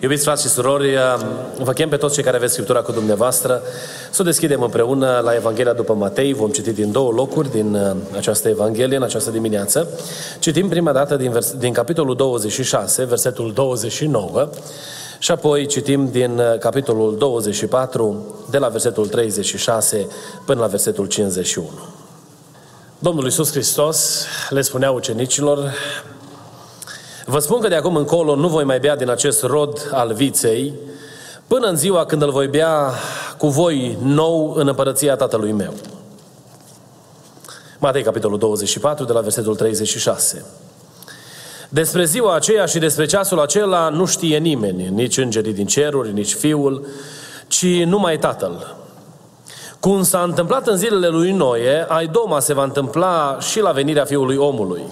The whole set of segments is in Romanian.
Iubiți frați și surori, vă chem pe toți cei care aveți Scriptura cu dumneavoastră să o deschidem împreună la Evanghelia după Matei. Vom citi din două locuri din uh, această Evanghelie în această dimineață. Citim prima dată din, vers- din capitolul 26, versetul 29, și apoi citim din uh, capitolul 24, de la versetul 36 până la versetul 51. Domnul Iisus Hristos le spunea ucenicilor, Vă spun că de acum încolo nu voi mai bea din acest rod al viței, până în ziua când îl voi bea cu voi nou în împărăția Tatălui meu. Matei, capitolul 24, de la versetul 36. Despre ziua aceea și despre ceasul acela nu știe nimeni, nici îngerii din ceruri, nici Fiul, ci numai Tatăl. Cum s-a întâmplat în zilele lui Noe, ai doma se va întâmpla și la venirea Fiului omului.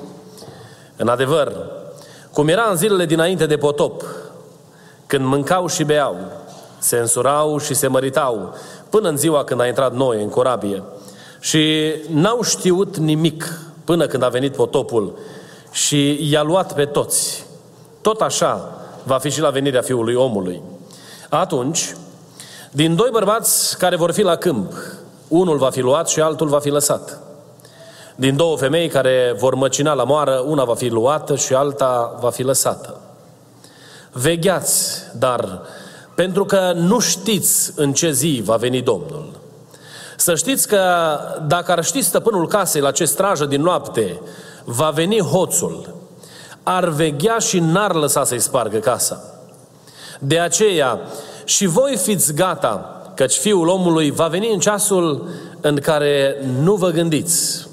În adevăr, cum era în zilele dinainte de potop, când mâncau și beau, se însurau și se măritau, până în ziua când a intrat Noe în corabie. Și n-au știut nimic până când a venit potopul și i-a luat pe toți. Tot așa va fi și la venirea Fiului Omului. Atunci, din doi bărbați care vor fi la câmp, unul va fi luat și altul va fi lăsat. Din două femei care vor măcina la moară, una va fi luată și alta va fi lăsată. Vegheați, dar pentru că nu știți în ce zi va veni Domnul. Să știți că dacă ar ști stăpânul casei la ce strajă din noapte va veni hoțul, ar veghea și n-ar lăsa să-i spargă casa. De aceea, și voi fiți gata, căci Fiul omului va veni în ceasul în care nu vă gândiți.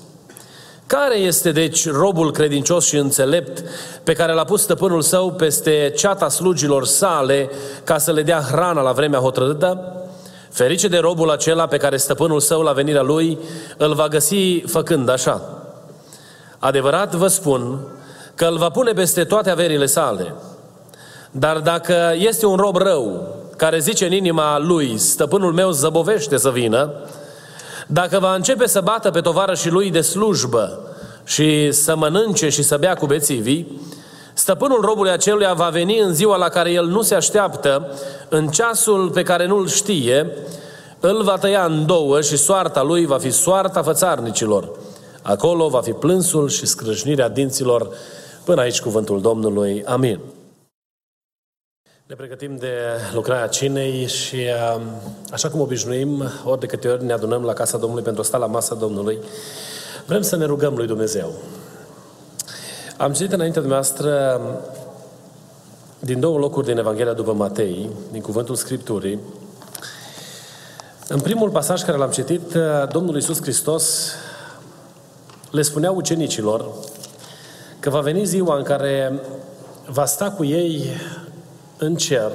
Care este, deci, robul credincios și înțelept pe care l-a pus stăpânul său peste ceata slugilor sale ca să le dea hrana la vremea hotărâtă? Ferice de robul acela pe care stăpânul său la venirea lui îl va găsi făcând așa. Adevărat vă spun că îl va pune peste toate averile sale. Dar dacă este un rob rău care zice în inima lui, stăpânul meu zăbovește să vină, dacă va începe să bată pe tovară și lui de slujbă și să mănânce și să bea cu bețivii, stăpânul robului aceluia va veni în ziua la care el nu se așteaptă, în ceasul pe care nu-l știe, îl va tăia în două și soarta lui va fi soarta fățarnicilor. Acolo va fi plânsul și scrâșnirea dinților. Până aici cuvântul Domnului. Amin. Ne pregătim de lucrarea cinei și um, așa cum obișnuim, ori de câte ori ne adunăm la casa Domnului pentru a sta la masa Domnului, vrem să ne rugăm lui Dumnezeu. Am citit înaintea dumneavoastră um, din două locuri din Evanghelia după Matei, din cuvântul Scripturii. În primul pasaj care l-am citit, uh, Domnul Iisus Hristos le spunea ucenicilor că va veni ziua în care va sta cu ei în cer,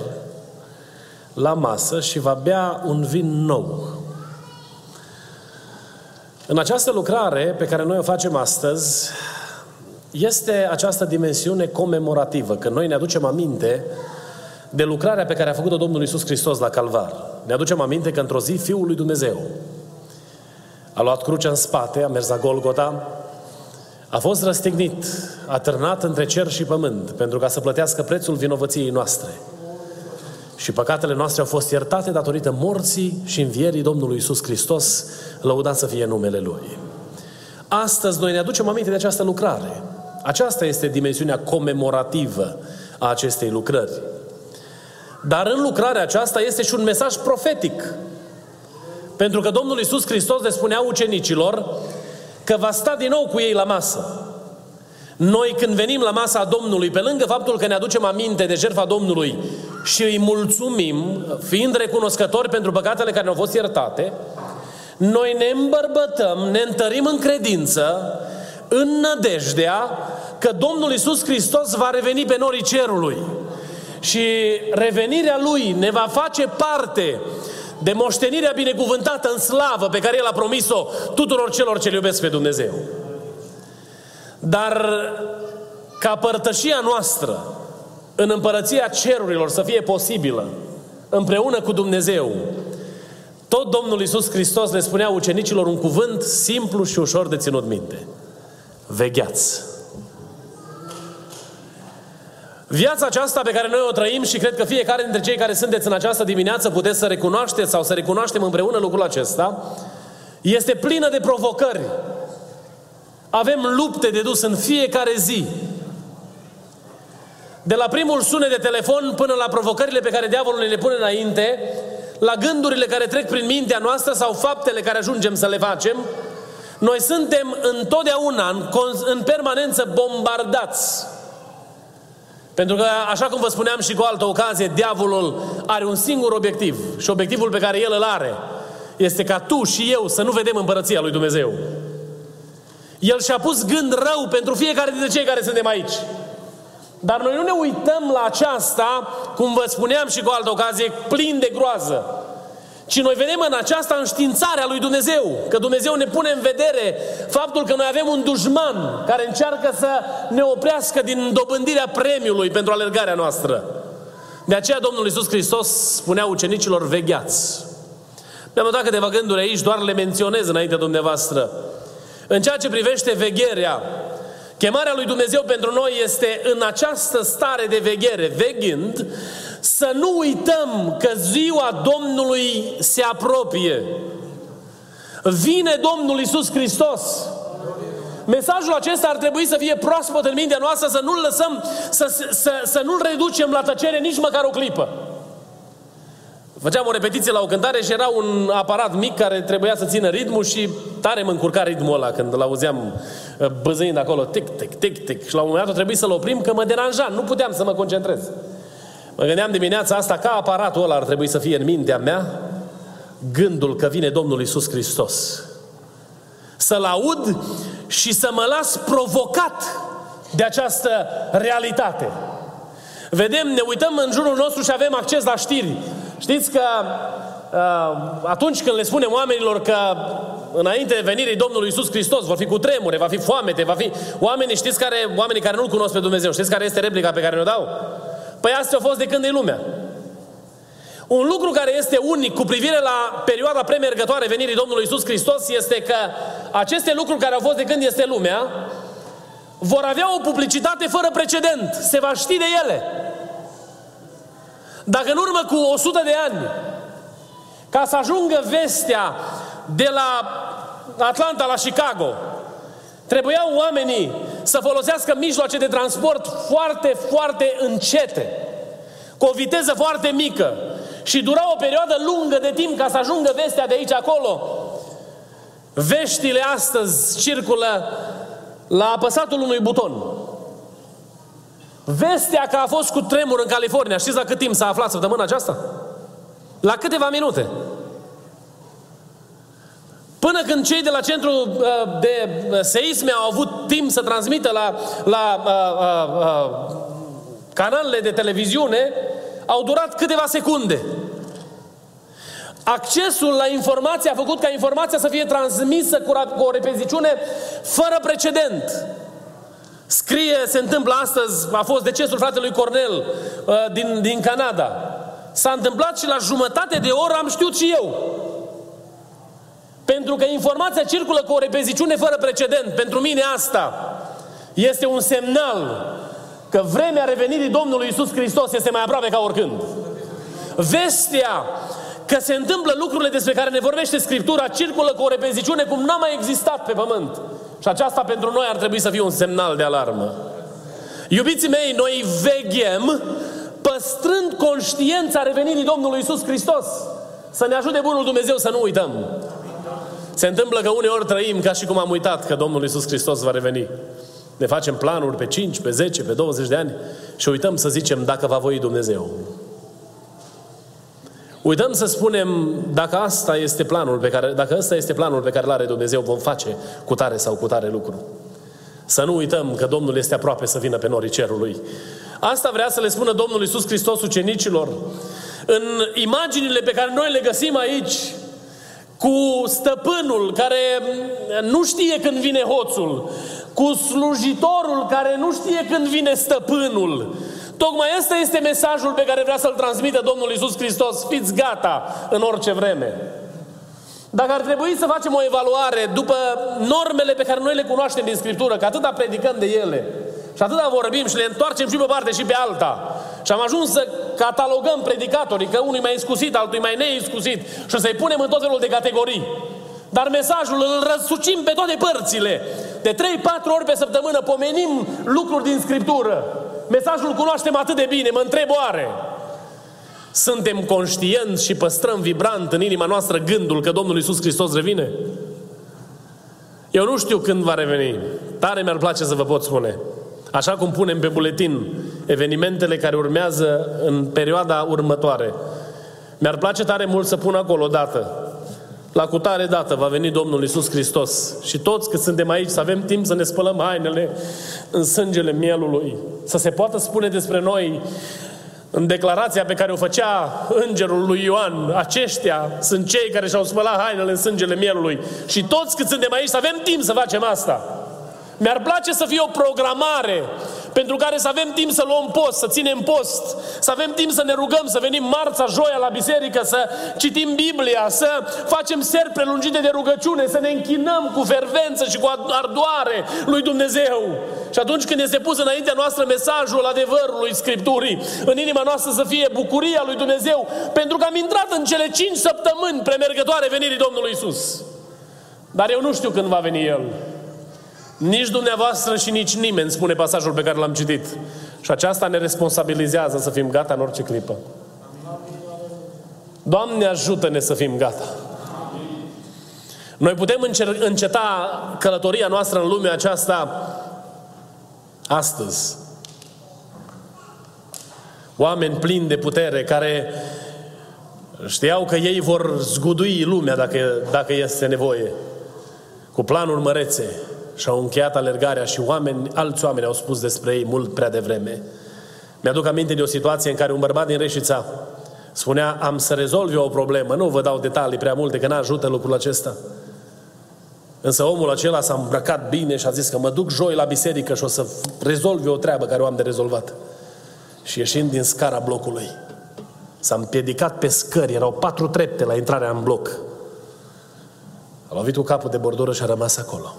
la masă și va bea un vin nou. În această lucrare pe care noi o facem astăzi, este această dimensiune comemorativă, că noi ne aducem aminte de lucrarea pe care a făcut-o Domnul Iisus Hristos la Calvar. Ne aducem aminte că într-o zi Fiul lui Dumnezeu a luat crucea în spate, a mers la Golgota, a fost răstignit, a târnat între cer și pământ pentru ca să plătească prețul vinovăției noastre. Și păcatele noastre au fost iertate datorită morții și învierii Domnului Isus Hristos, lăudat să fie numele Lui. Astăzi noi ne aducem aminte de această lucrare. Aceasta este dimensiunea comemorativă a acestei lucrări. Dar în lucrarea aceasta este și un mesaj profetic. Pentru că Domnul Isus Hristos le spunea ucenicilor că va sta din nou cu ei la masă. Noi când venim la masa Domnului, pe lângă faptul că ne aducem aminte de jertfa Domnului și îi mulțumim, fiind recunoscători pentru păcatele care ne-au fost iertate, noi ne îmbărbătăm, ne întărim în credință, în nădejdea că Domnul Isus Hristos va reveni pe norii cerului. și revenirea Lui ne va face parte de moștenirea binecuvântată în slavă pe care El a promis-o tuturor celor ce iubesc pe Dumnezeu. Dar ca părtășia noastră în împărăția cerurilor să fie posibilă, împreună cu Dumnezeu, tot Domnul Iisus Hristos le spunea ucenicilor un cuvânt simplu și ușor de ținut minte. Vegheați! Viața aceasta pe care noi o trăim și cred că fiecare dintre cei care sunteți în această dimineață puteți să recunoașteți sau să recunoaștem împreună lucrul acesta, este plină de provocări. Avem lupte de dus în fiecare zi. De la primul sunet de telefon până la provocările pe care diavolul ne le pune înainte, la gândurile care trec prin mintea noastră sau faptele care ajungem să le facem, noi suntem întotdeauna, în, în permanență bombardați pentru că, așa cum vă spuneam și cu altă ocazie, diavolul are un singur obiectiv. Și obiectivul pe care el îl are este ca tu și eu să nu vedem împărăția lui Dumnezeu. El și-a pus gând rău pentru fiecare dintre cei care suntem aici. Dar noi nu ne uităm la aceasta, cum vă spuneam și cu altă ocazie, plin de groază. Ci noi vedem în aceasta înștiințarea lui Dumnezeu, că Dumnezeu ne pune în vedere faptul că noi avem un dușman care încearcă să ne oprească din dobândirea premiului pentru alergarea noastră. De aceea Domnul Iisus Hristos spunea ucenicilor, vegheați. Mi-am dat câteva gânduri aici, doar le menționez înainte dumneavoastră. În ceea ce privește vegherea, chemarea lui Dumnezeu pentru noi este în această stare de veghere, veghind, să nu uităm că ziua Domnului se apropie. Vine Domnul Isus Hristos. Mesajul acesta ar trebui să fie proaspăt în mintea noastră, să nu-l lăsăm, să, să, să nu-l reducem la tăcere nici măcar o clipă. Făceam o repetiție la o cântare și era un aparat mic care trebuia să țină ritmul și tare mă încurca ritmul ăla când îl auzeam uh, băzâind acolo, tic, tic, tic, tic. Și la un moment dat trebuie să-l oprim că mă deranja, nu puteam să mă concentrez. Mă gândeam dimineața asta ca aparatul ăla ar trebui să fie în mintea mea gândul că vine Domnul Isus Hristos. Să-L aud și să mă las provocat de această realitate. Vedem, ne uităm în jurul nostru și avem acces la știri. Știți că uh, atunci când le spunem oamenilor că înainte venirii Domnului Isus Hristos vor fi cu tremure, va fi foamete, va fi... Oamenii, știți care, oamenii care nu-L cunosc pe Dumnezeu, știți care este replica pe care ne-o dau? Păi astea au fost de când e lumea. Un lucru care este unic cu privire la perioada premergătoare venirii Domnului Isus Hristos este că aceste lucruri care au fost de când este lumea vor avea o publicitate fără precedent. Se va ști de ele. Dacă în urmă cu 100 de ani, ca să ajungă vestea de la Atlanta la Chicago, trebuiau oamenii să folosească mijloace de transport foarte, foarte încete, cu o viteză foarte mică și dura o perioadă lungă de timp ca să ajungă vestea de aici acolo. Veștile astăzi circulă la apăsatul unui buton. Vestea că a fost cu tremur în California, știți la cât timp s-a aflat săptămâna aceasta? La câteva minute. Până când cei de la centru uh, de uh, seisme au avut timp să transmită la, la uh, uh, uh, canalele de televiziune, au durat câteva secunde. Accesul la informație a făcut ca informația să fie transmisă cu, cu o repeziciune fără precedent. Scrie, se întâmplă astăzi, a fost decesul fratelui Cornel uh, din, din Canada. S-a întâmplat și la jumătate de oră am știut și eu. Pentru că informația circulă cu o repeziciune fără precedent. Pentru mine asta este un semnal că vremea revenirii Domnului Isus Hristos este mai aproape ca oricând. Vestea că se întâmplă lucrurile despre care ne vorbește Scriptura circulă cu o repeziciune cum n-a mai existat pe pământ. Și aceasta pentru noi ar trebui să fie un semnal de alarmă. Iubiții mei, noi veghem păstrând conștiința revenirii Domnului Isus Hristos. Să ne ajute Bunul Dumnezeu să nu uităm. Se întâmplă că uneori trăim ca și cum am uitat că Domnul Isus Hristos va reveni. Ne facem planuri pe 5, pe 10, pe 20 de ani și uităm să zicem dacă va voi Dumnezeu. Uităm să spunem dacă asta este planul pe care, dacă ăsta este planul pe care îl are Dumnezeu, vom face cu tare sau cu tare lucru. Să nu uităm că Domnul este aproape să vină pe norii cerului. Asta vrea să le spună Domnul Iisus Hristos ucenicilor. În imaginile pe care noi le găsim aici, cu stăpânul care nu știe când vine hoțul, cu slujitorul care nu știe când vine stăpânul. Tocmai ăsta este mesajul pe care vrea să-l transmită Domnul Isus Hristos. Fiți gata în orice vreme. Dacă ar trebui să facem o evaluare după normele pe care noi le cunoaștem din Scriptură, că atâta predicăm de ele, și atâta vorbim și le întoarcem și pe parte și pe alta, și am ajuns să catalogăm predicatorii, că unul mai iscusit, altul mai neiscusit, și să-i punem în tot felul de categorii. Dar mesajul îl răsucim pe toate părțile. De 3-4 ori pe săptămână pomenim lucruri din Scriptură. Mesajul cunoaștem atât de bine, mă întreb oare. Suntem conștienți și păstrăm vibrant în inima noastră gândul că Domnul Iisus Hristos revine? Eu nu știu când va reveni. Tare mi-ar place să vă pot spune. Așa cum punem pe buletin evenimentele care urmează în perioada următoare. Mi-ar place tare mult să pun acolo o dată. La cutare dată va veni Domnul Isus Hristos. Și toți cât suntem aici să avem timp să ne spălăm hainele în sângele mielului. Să se poată spune despre noi în declarația pe care o făcea îngerul lui Ioan, aceștia sunt cei care și-au spălat hainele în sângele mielului. Și toți cât suntem aici să avem timp să facem asta. Mi-ar place să fie o programare pentru care să avem timp să luăm post, să ținem post, să avem timp să ne rugăm, să venim marța, joia la biserică, să citim Biblia, să facem seri prelungite de rugăciune, să ne închinăm cu fervență și cu ardoare lui Dumnezeu. Și atunci când este pus înaintea noastră mesajul adevărului Scripturii, în inima noastră să fie bucuria lui Dumnezeu, pentru că am intrat în cele cinci săptămâni premergătoare venirii Domnului Isus. Dar eu nu știu când va veni El. Nici dumneavoastră și nici nimeni, spune pasajul pe care l-am citit. Și aceasta ne responsabilizează să fim gata în orice clipă. Doamne, ajută-ne să fim gata. Noi putem înceta călătoria noastră în lumea aceasta astăzi. Oameni plini de putere care știau că ei vor zgudui lumea dacă, dacă este nevoie, cu planuri mărețe, și au încheiat alergarea și oameni, alți oameni au spus despre ei mult prea devreme. Mi-aduc aminte de o situație în care un bărbat din Reșița spunea, am să rezolv eu o problemă, nu vă dau detalii prea multe, că n-ajută lucrul acesta. Însă omul acela s-a îmbrăcat bine și a zis că mă duc joi la biserică și o să rezolv eu o treabă care o am de rezolvat. Și ieșind din scara blocului, s-a împiedicat pe scări, erau patru trepte la intrarea în bloc. A lovit cu capul de bordură și a rămas acolo.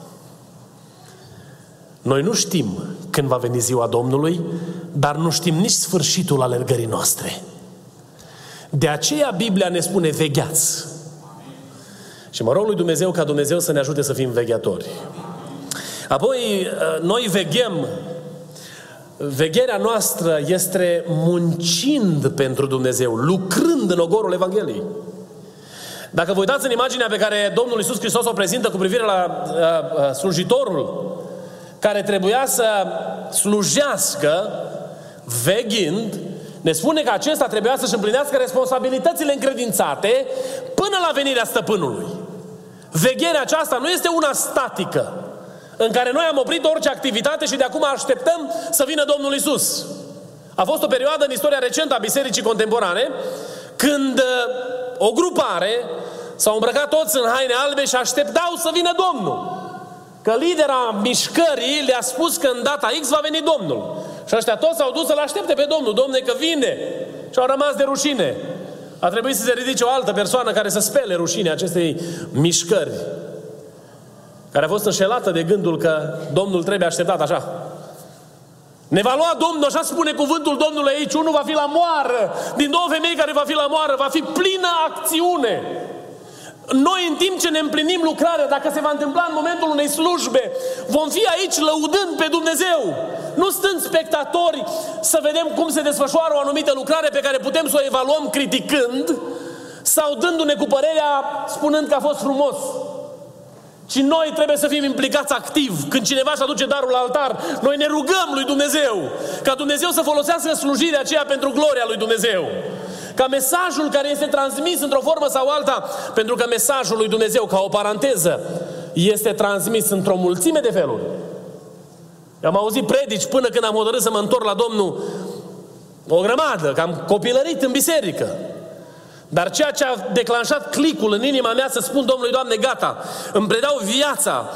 Noi nu știm când va veni ziua Domnului, dar nu știm nici sfârșitul alergării noastre. De aceea Biblia ne spune vegheați. Și mă rog lui Dumnezeu ca Dumnezeu să ne ajute să fim vegheatori. Apoi, noi veghem. Vegherea noastră este muncind pentru Dumnezeu, lucrând în ogorul Evangheliei. Dacă vă uitați în imaginea pe care Domnul Iisus Hristos o prezintă cu privire la uh, uh, slujitorul care trebuia să slujească veghind, ne spune că acesta trebuia să-și împlinească responsabilitățile încredințate până la venirea stăpânului. Vegherea aceasta nu este una statică, în care noi am oprit orice activitate și de acum așteptăm să vină Domnul Isus. A fost o perioadă în istoria recentă a Bisericii Contemporane când uh, o grupare s-au îmbrăcat toți în haine albe și așteptau să vină Domnul. Că lidera mișcării le-a spus că în data X va veni Domnul. Și ăștia toți s-au dus să-L aștepte pe Domnul. Domne, că vine. Și au rămas de rușine. A trebuit să se ridice o altă persoană care să spele rușine acestei mișcări. Care a fost înșelată de gândul că Domnul trebuie așteptat așa. Ne va lua Domnul, așa spune cuvântul Domnului aici, unul va fi la moară, din două femei care va fi la moară, va fi plină acțiune. Noi, în timp ce ne împlinim lucrarea, dacă se va întâmpla în momentul unei slujbe, vom fi aici lăudând pe Dumnezeu. Nu stând spectatori să vedem cum se desfășoară o anumită lucrare pe care putem să o evaluăm criticând sau dându-ne cu părerea spunând că a fost frumos. Și noi trebuie să fim implicați activ. Când cineva își aduce darul la altar, noi ne rugăm lui Dumnezeu ca Dumnezeu să folosească slujirea aceea pentru gloria lui Dumnezeu ca mesajul care este transmis într-o formă sau alta, pentru că mesajul lui Dumnezeu, ca o paranteză, este transmis într-o mulțime de feluri. Am auzit predici până când am hotărât să mă întorc la Domnul O grămadă, că am copilărit în biserică. Dar ceea ce a declanșat clicul în inima mea să spun Domnului, Doamne, gata, îmi predau viața,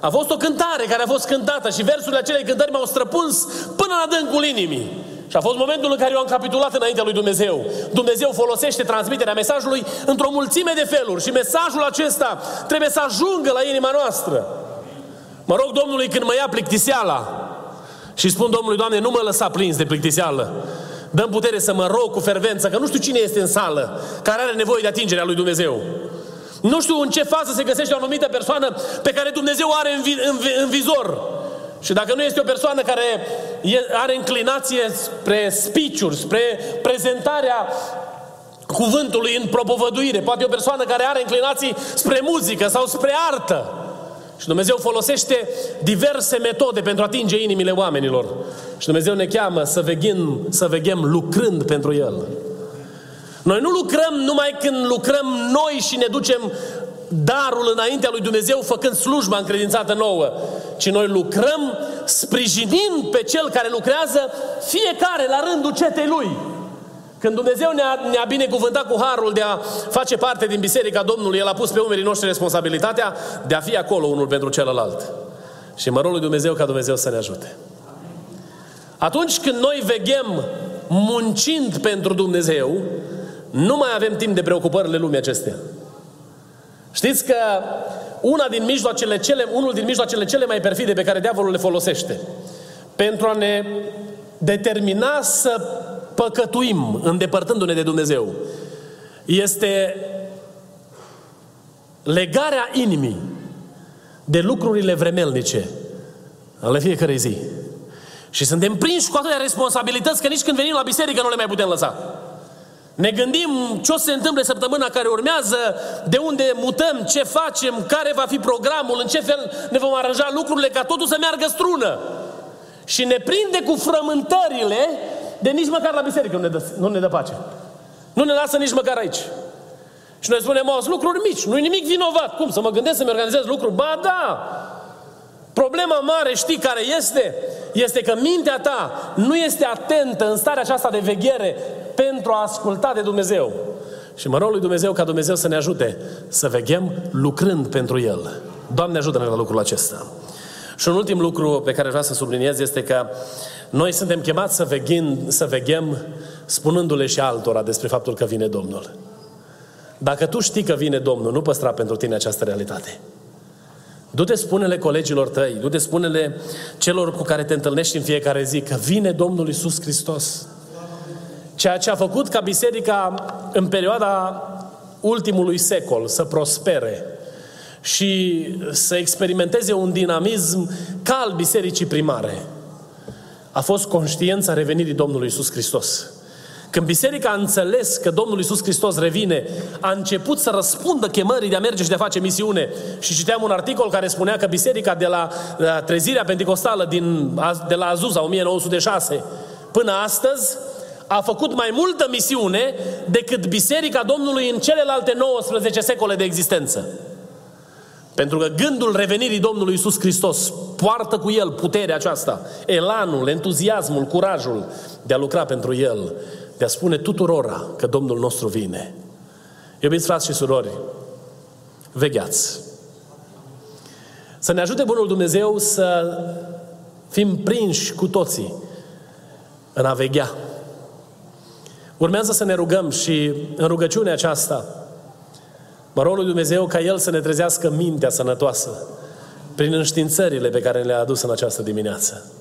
a fost o cântare care a fost cântată și versurile acelei cântări m-au străpuns până la dâncul inimii. Și a fost momentul în care eu am capitulat înaintea lui Dumnezeu. Dumnezeu folosește transmiterea mesajului într-o mulțime de feluri și mesajul acesta trebuie să ajungă la inima noastră. Mă rog Domnului când mă ia plictiseala și spun Domnului, Doamne, nu mă lăsa plins de plictiseală. Dăm putere să mă rog cu fervență, că nu știu cine este în sală care are nevoie de atingerea lui Dumnezeu. Nu știu în ce fază se găsește o anumită persoană pe care Dumnezeu o are în, vi- în, vi- în vizor. Și dacă nu este o persoană care are înclinație spre speech spre prezentarea cuvântului în propovăduire, poate o persoană care are înclinații spre muzică sau spre artă, și Dumnezeu folosește diverse metode pentru a atinge inimile oamenilor. Și Dumnezeu ne cheamă să veghem, să veghem lucrând pentru El. Noi nu lucrăm numai când lucrăm noi și ne ducem darul înaintea lui Dumnezeu făcând slujba încredințată nouă, ci noi lucrăm sprijinind pe cel care lucrează fiecare la rândul cetei lui. Când Dumnezeu ne-a, ne-a binecuvântat cu harul de a face parte din Biserica Domnului, El a pus pe umerii noștri responsabilitatea de a fi acolo unul pentru celălalt. Și mă rog lui Dumnezeu ca Dumnezeu să ne ajute. Atunci când noi veghem muncind pentru Dumnezeu, nu mai avem timp de preocupările lumii acestea. Știți că una din mijloacele cele, unul din mijloacele cele mai perfide pe care diavolul le folosește pentru a ne determina să păcătuim îndepărtându-ne de Dumnezeu este legarea inimii de lucrurile vremelnice ale fiecarei zi. Și suntem prinși cu atâtea responsabilități că nici când venim la biserică nu le mai putem lăsa. Ne gândim ce o să se întâmple săptămâna care urmează, de unde mutăm, ce facem, care va fi programul, în ce fel ne vom aranja lucrurile ca totul să meargă strună. Și ne prinde cu frământările de nici măcar la biserică nu ne dă, nu ne dă pace. Nu ne lasă nici măcar aici. Și noi spunem, au lucruri mici, nu-i nimic vinovat. Cum, să mă gândesc să-mi organizez lucruri? Ba da! Problema mare, știi care este? Este că mintea ta nu este atentă în starea aceasta de veghere pentru a asculta de Dumnezeu. Și mă rog lui Dumnezeu ca Dumnezeu să ne ajute să veghem lucrând pentru El. Doamne ajută-ne la lucrul acesta. Și un ultim lucru pe care vreau să subliniez este că noi suntem chemați să veghem, să veghem spunându-le și altora despre faptul că vine Domnul. Dacă tu știi că vine Domnul, nu păstra pentru tine această realitate. Du-te spune-le colegilor tăi, du-te spune-le celor cu care te întâlnești în fiecare zi că vine Domnul Isus Hristos. Ceea ce a făcut ca biserica în perioada ultimului secol să prospere și să experimenteze un dinamism ca al bisericii primare, a fost conștiința revenirii Domnului Isus Hristos. Când biserica a înțeles că Domnul Isus Hristos revine, a început să răspundă chemării de a merge și de a face misiune. Și citeam un articol care spunea că biserica de la, de la trezirea pentecostală din, de la Azusa 1906 până astăzi a făcut mai multă misiune decât Biserica Domnului în celelalte 19 secole de existență. Pentru că gândul revenirii Domnului Isus Hristos poartă cu el puterea aceasta, elanul, entuziasmul, curajul de a lucra pentru el, de a spune tuturora că Domnul nostru vine. Iubiți frați și surori, vegheați. Să ne ajute Bunul Dumnezeu să fim prinși cu toții în a veghea. Urmează să ne rugăm și în rugăciunea aceasta, mă rog lui Dumnezeu ca El să ne trezească mintea sănătoasă prin înștiințările pe care le-a adus în această dimineață.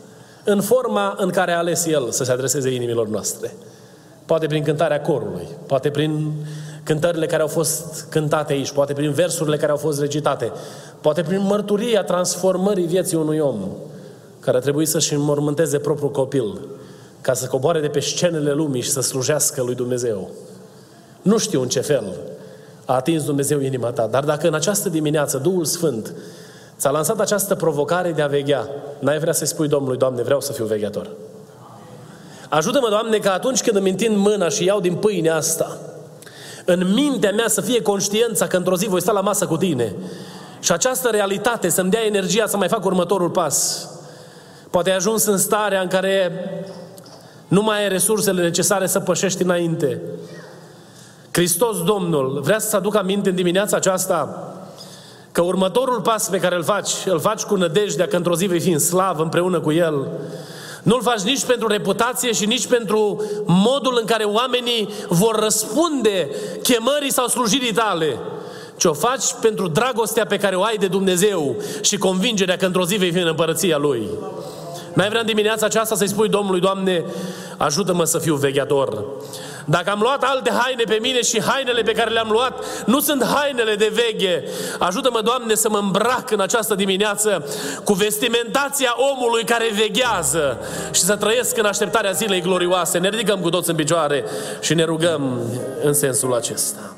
În forma în care a ales El să se adreseze inimilor noastre. Poate prin cântarea corului, poate prin cântările care au fost cântate aici, poate prin versurile care au fost recitate, poate prin mărturia transformării vieții unui om care a trebuit să-și înmormânteze propriul copil ca să coboare de pe scenele lumii și să slujească lui Dumnezeu. Nu știu în ce fel a atins Dumnezeu inima ta, dar dacă în această dimineață Duhul Sfânt ți-a lansat această provocare de a veghea, n-ai vrea să-i spui Domnului, Doamne, vreau să fiu veghetor. Ajută-mă, Doamne, că atunci când îmi întind mâna și iau din pâinea asta, în mintea mea să fie conștiența că într-o zi voi sta la masă cu tine și această realitate să-mi dea energia să mai fac următorul pas. Poate ai ajuns în starea în care Nu mai ai resursele necesare să pășești înainte. Hristos Domnul vrea să-ți aduc aminte în dimineața aceasta că următorul pas pe care îl faci, îl faci cu nădejdea că într-o zi vei fi în slavă împreună cu El. Nu-l faci nici pentru reputație și nici pentru modul în care oamenii vor răspunde chemării sau slujirii tale, ci o faci pentru dragostea pe care o ai de Dumnezeu și convingerea că într-o zi vei fi în împărăția Lui. N-ai vrea în dimineața aceasta să-i spui Domnului, Doamne, ajută-mă să fiu vegheator. Dacă am luat alte haine pe mine și hainele pe care le-am luat nu sunt hainele de veghe, ajută-mă, Doamne, să mă îmbrac în această dimineață cu vestimentația omului care veghează și să trăiesc în așteptarea zilei glorioase. Ne ridicăm cu toți în picioare și ne rugăm în sensul acesta.